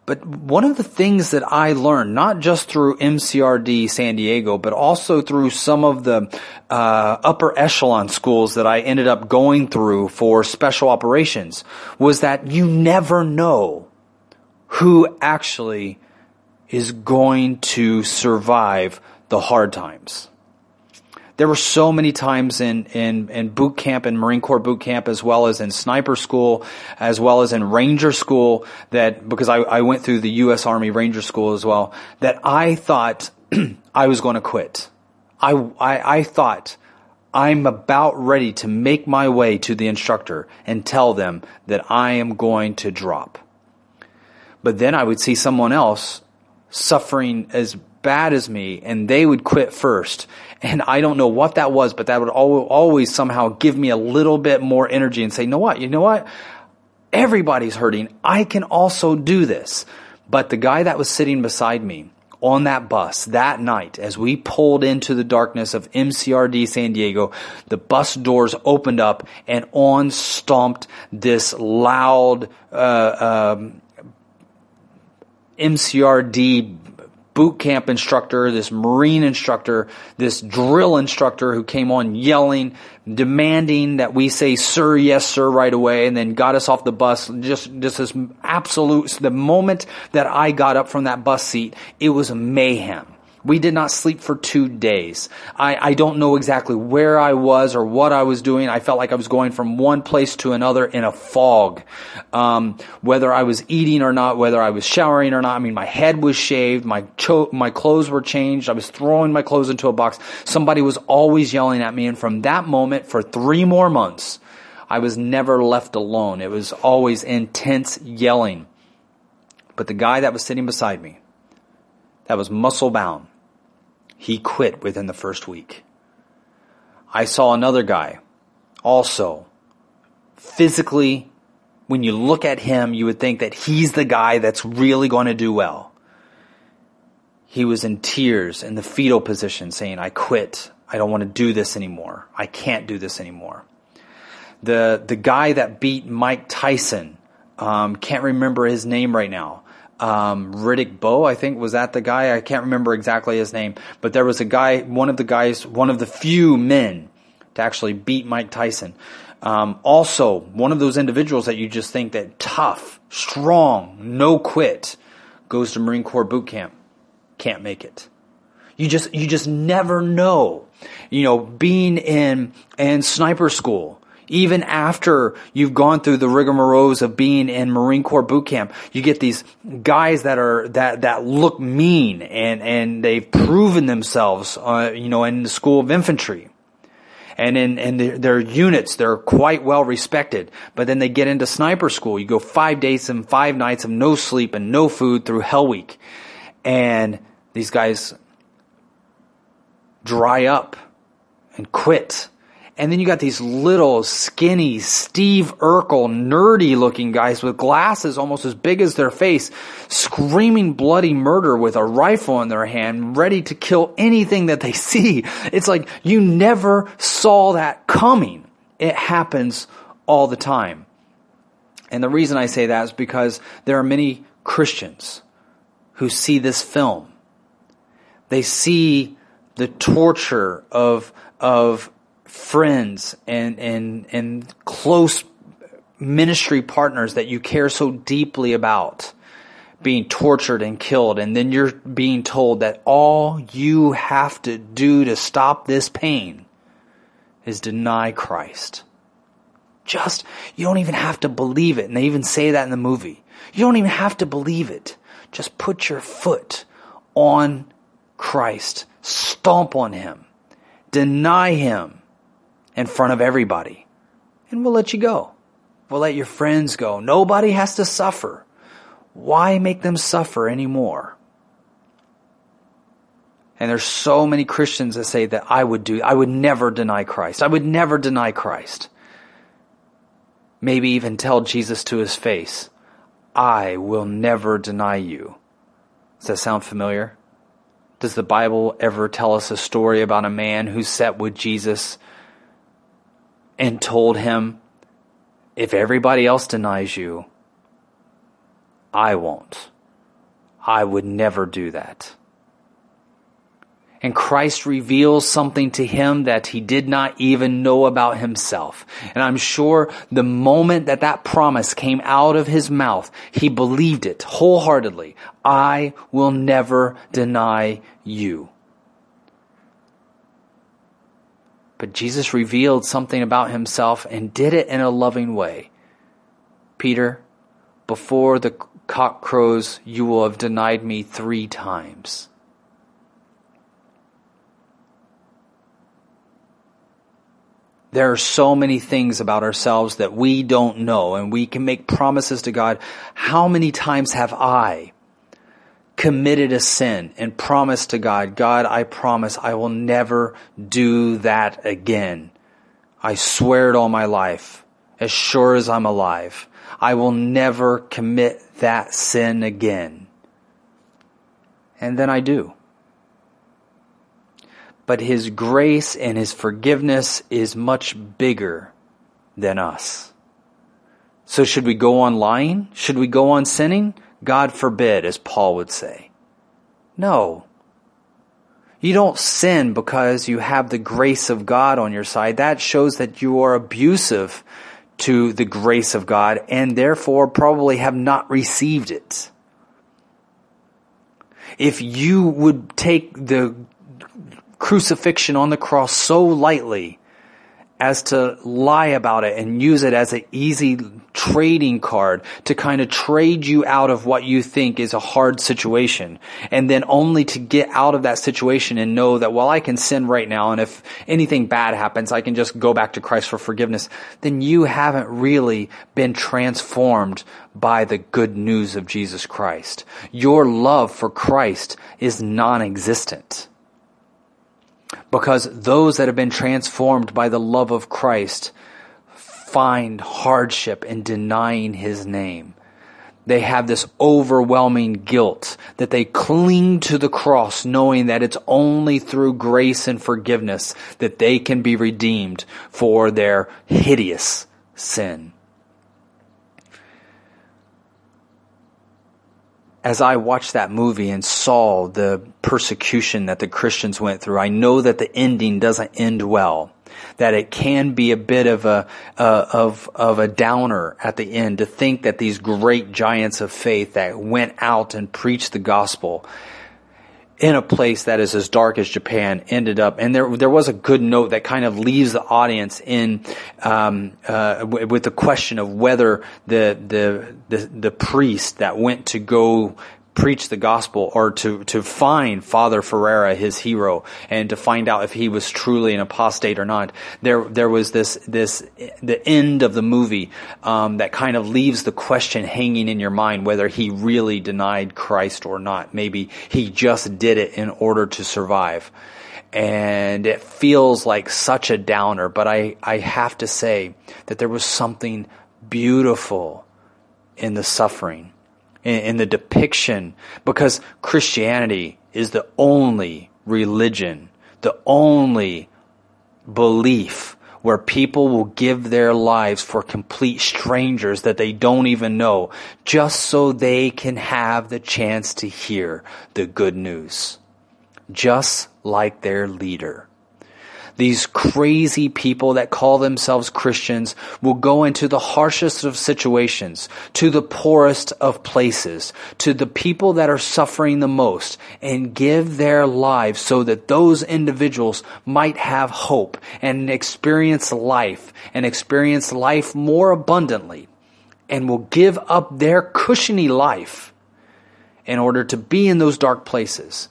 But one of the things that I learned, not just through MCRD San Diego, but also through some of the uh, upper echelon schools that I ended up going through for special operations, was that you never know who actually is going to survive the hard times there were so many times in, in, in boot camp and Marine Corps boot camp as well as in sniper school, as well as in ranger school that, because I, I went through the U.S. Army Ranger School as well, that I thought I was going to quit. I, I, I thought I'm about ready to make my way to the instructor and tell them that I am going to drop. But then I would see someone else suffering as bad as me and they would quit first. And I don't know what that was, but that would always somehow give me a little bit more energy and say, you know what? You know what? Everybody's hurting. I can also do this. But the guy that was sitting beside me on that bus that night, as we pulled into the darkness of MCRD San Diego, the bus doors opened up and on stomped this loud, uh, um, MCRD boot camp instructor, this Marine instructor, this drill instructor who came on yelling, demanding that we say, sir, yes, sir, right away, and then got us off the bus. Just, just this absolute, the moment that I got up from that bus seat, it was mayhem. We did not sleep for two days. I, I don't know exactly where I was or what I was doing. I felt like I was going from one place to another in a fog. Um, whether I was eating or not, whether I was showering or not. I mean, my head was shaved, my cho- my clothes were changed. I was throwing my clothes into a box. Somebody was always yelling at me, and from that moment, for three more months, I was never left alone. It was always intense yelling. But the guy that was sitting beside me, that was muscle bound, he quit within the first week. I saw another guy also physically when you look at him, you would think that he's the guy that's really going to do well. He was in tears in the fetal position saying, I quit. I don't want to do this anymore. I can't do this anymore. The, the guy that beat Mike Tyson, um, can't remember his name right now um, Riddick Bowe, I think was that the guy. I can't remember exactly his name, but there was a guy, one of the guys, one of the few men to actually beat Mike Tyson. Um, also, one of those individuals that you just think that tough, strong, no quit, goes to Marine Corps boot camp, can't make it. You just you just never know. You know, being in in sniper school, even after you've gone through the rigmaroles of being in Marine Corps boot camp, you get these guys that are that that look mean and and they've proven themselves, uh, you know, in the School of Infantry, and in and their, their units they're quite well respected. But then they get into sniper school. You go five days and five nights of no sleep and no food through Hell Week, and these guys dry up and quit and then you got these little skinny Steve Urkel nerdy looking guys with glasses almost as big as their face, screaming bloody murder with a rifle in their hand, ready to kill anything that they see. It's like you never saw that coming. It happens all the time. And the reason I say that is because there are many Christians who see this film. They see the torture of, of friends and, and, and close ministry partners that you care so deeply about being tortured and killed. And then you're being told that all you have to do to stop this pain is deny Christ. Just, you don't even have to believe it. And they even say that in the movie. You don't even have to believe it. Just put your foot on Christ. Stomp on Him. Deny Him in front of everybody. And we'll let you go. We'll let your friends go. Nobody has to suffer. Why make them suffer anymore? And there's so many Christians that say that I would do, I would never deny Christ. I would never deny Christ. Maybe even tell Jesus to his face, I will never deny you. Does that sound familiar? Does the Bible ever tell us a story about a man who sat with Jesus and told him, if everybody else denies you, I won't. I would never do that. And Christ reveals something to him that he did not even know about himself. And I'm sure the moment that that promise came out of his mouth, he believed it wholeheartedly. I will never deny you. But Jesus revealed something about himself and did it in a loving way. Peter, before the cock crows, you will have denied me three times. There are so many things about ourselves that we don't know, and we can make promises to God. How many times have I committed a sin and promised to God, God, I promise I will never do that again. I swear it all my life, as sure as I'm alive. I will never commit that sin again. And then I do. But His grace and His forgiveness is much bigger than us. So should we go on lying? Should we go on sinning? God forbid, as Paul would say. No. You don't sin because you have the grace of God on your side. That shows that you are abusive to the grace of God and therefore probably have not received it. if you would take the crucifixion on the cross so lightly as to lie about it and use it as an easy trading card to kind of trade you out of what you think is a hard situation. And then only to get out of that situation and know that, well, I can sin right now. And if anything bad happens, I can just go back to Christ for forgiveness. Then you haven't really been transformed by the good news of Jesus Christ. Your love for Christ is non-existent. Because those that have been transformed by the love of Christ find hardship in denying his name. They have this overwhelming guilt that they cling to the cross knowing that it's only through grace and forgiveness that they can be redeemed for their hideous sin. As I watched that movie and saw the persecution that the Christians went through, I know that the ending doesn't end well. That it can be a bit of a uh, of of a downer at the end to think that these great giants of faith that went out and preached the gospel in a place that is as dark as Japan ended up, and there there was a good note that kind of leaves the audience in um, uh, w- with the question of whether the, the the the priest that went to go preach the gospel or to, to find Father Ferreira, his hero, and to find out if he was truly an apostate or not. There, there was this, this, the end of the movie, um, that kind of leaves the question hanging in your mind whether he really denied Christ or not. Maybe he just did it in order to survive. And it feels like such a downer, but I, I have to say that there was something beautiful in the suffering in, in the depiction because Christianity is the only religion, the only belief where people will give their lives for complete strangers that they don't even know just so they can have the chance to hear the good news. Just like their leader. These crazy people that call themselves Christians will go into the harshest of situations, to the poorest of places, to the people that are suffering the most, and give their lives so that those individuals might have hope and experience life and experience life more abundantly and will give up their cushiony life in order to be in those dark places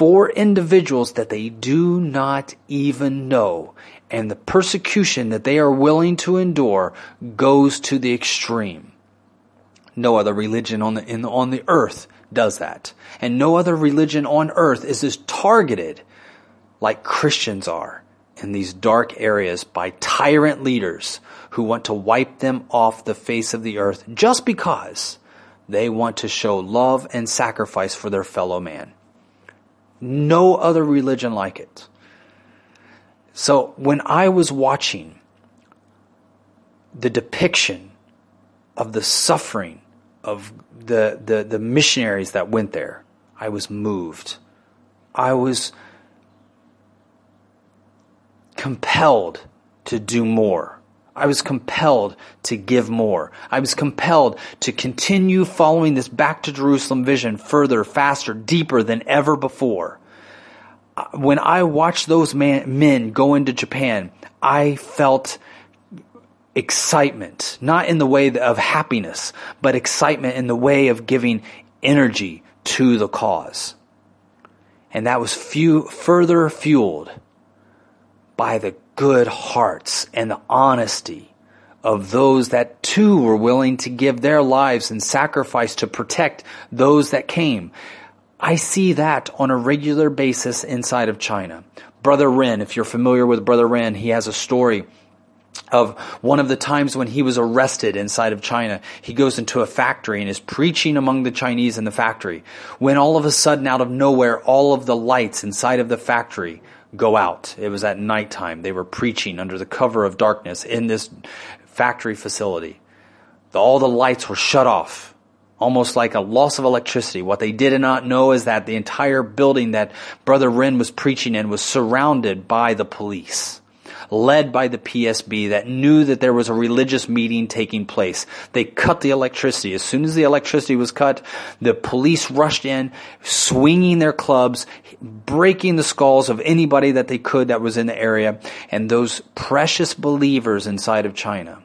for individuals that they do not even know. And the persecution that they are willing to endure goes to the extreme. No other religion on the, in, on the earth does that. And no other religion on earth is as targeted like Christians are in these dark areas by tyrant leaders who want to wipe them off the face of the earth just because they want to show love and sacrifice for their fellow man. No other religion like it. So when I was watching the depiction of the suffering of the, the, the missionaries that went there, I was moved. I was compelled to do more. I was compelled to give more. I was compelled to continue following this back to Jerusalem vision further, faster, deeper than ever before. Uh, when I watched those man, men go into Japan, I felt excitement, not in the way of happiness, but excitement in the way of giving energy to the cause. And that was few, further fueled by the good hearts and the honesty of those that too were willing to give their lives and sacrifice to protect those that came. I see that on a regular basis inside of China. Brother Ren, if you're familiar with Brother Ren, he has a story of one of the times when he was arrested inside of China. He goes into a factory and is preaching among the Chinese in the factory. When all of a sudden, out of nowhere, all of the lights inside of the factory go out. It was at nighttime. They were preaching under the cover of darkness in this factory facility. All the lights were shut off, almost like a loss of electricity. What they did not know is that the entire building that Brother Ren was preaching in was surrounded by the police. Led by the PSB that knew that there was a religious meeting taking place. They cut the electricity. As soon as the electricity was cut, the police rushed in, swinging their clubs, breaking the skulls of anybody that they could that was in the area. And those precious believers inside of China,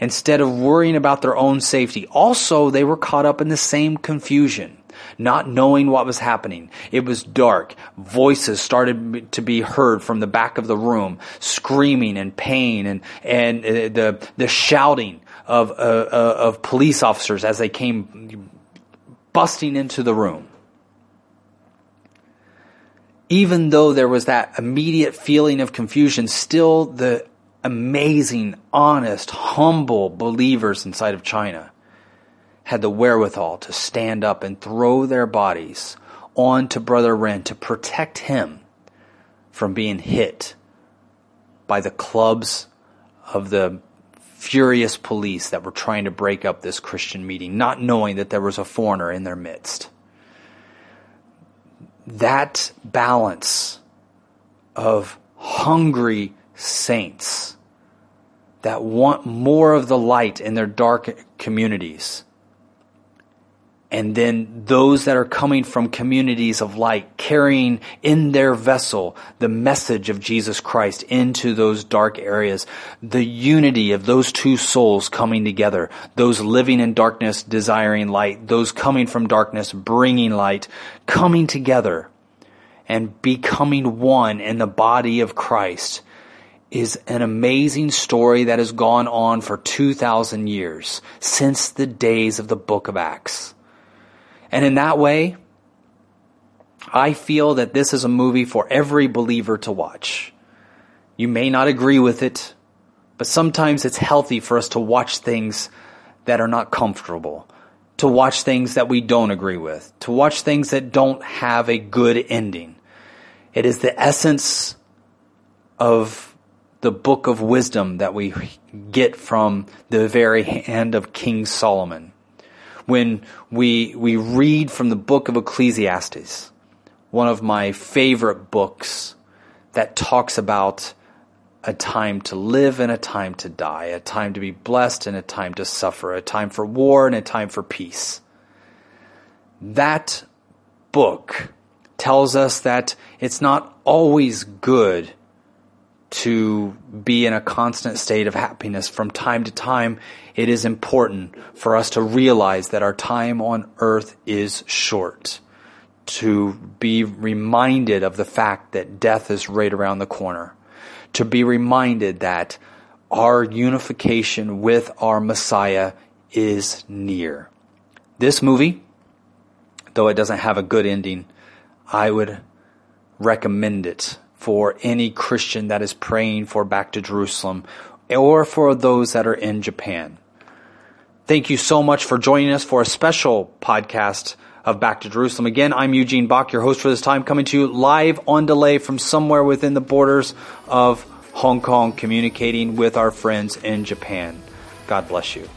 instead of worrying about their own safety, also they were caught up in the same confusion not knowing what was happening. It was dark. Voices started to be heard from the back of the room, screaming and pain and, and uh, the, the shouting of, uh, uh, of police officers as they came busting into the room. Even though there was that immediate feeling of confusion, still the amazing, honest, humble believers inside of China had the wherewithal to stand up and throw their bodies onto Brother Ren to protect him from being hit by the clubs of the furious police that were trying to break up this Christian meeting, not knowing that there was a foreigner in their midst. That balance of hungry saints that want more of the light in their dark communities and then those that are coming from communities of light carrying in their vessel the message of Jesus Christ into those dark areas. The unity of those two souls coming together. Those living in darkness desiring light. Those coming from darkness bringing light. Coming together and becoming one in the body of Christ is an amazing story that has gone on for 2,000 years since the days of the book of Acts. And in that way, I feel that this is a movie for every believer to watch. You may not agree with it, but sometimes it's healthy for us to watch things that are not comfortable, to watch things that we don't agree with, to watch things that don't have a good ending. It is the essence of the book of wisdom that we get from the very hand of King Solomon when we, we read from the book of Ecclesiastes, one of my favorite books that talks about a time to live and a time to die, a time to be blessed and a time to suffer, a time for war and a time for peace. That book tells us that it's not always good to be in a constant state of happiness from time to time, it is important for us to realize that our time on earth is short. To be reminded of the fact that death is right around the corner. To be reminded that our unification with our Messiah is near. This movie, though it doesn't have a good ending, I would recommend it for any Christian that is praying for back to Jerusalem or for those that are in Japan. Thank you so much for joining us for a special podcast of Back to Jerusalem. Again, I'm Eugene Bach, your host for this time, coming to you live on delay from somewhere within the borders of Hong Kong, communicating with our friends in Japan. God bless you.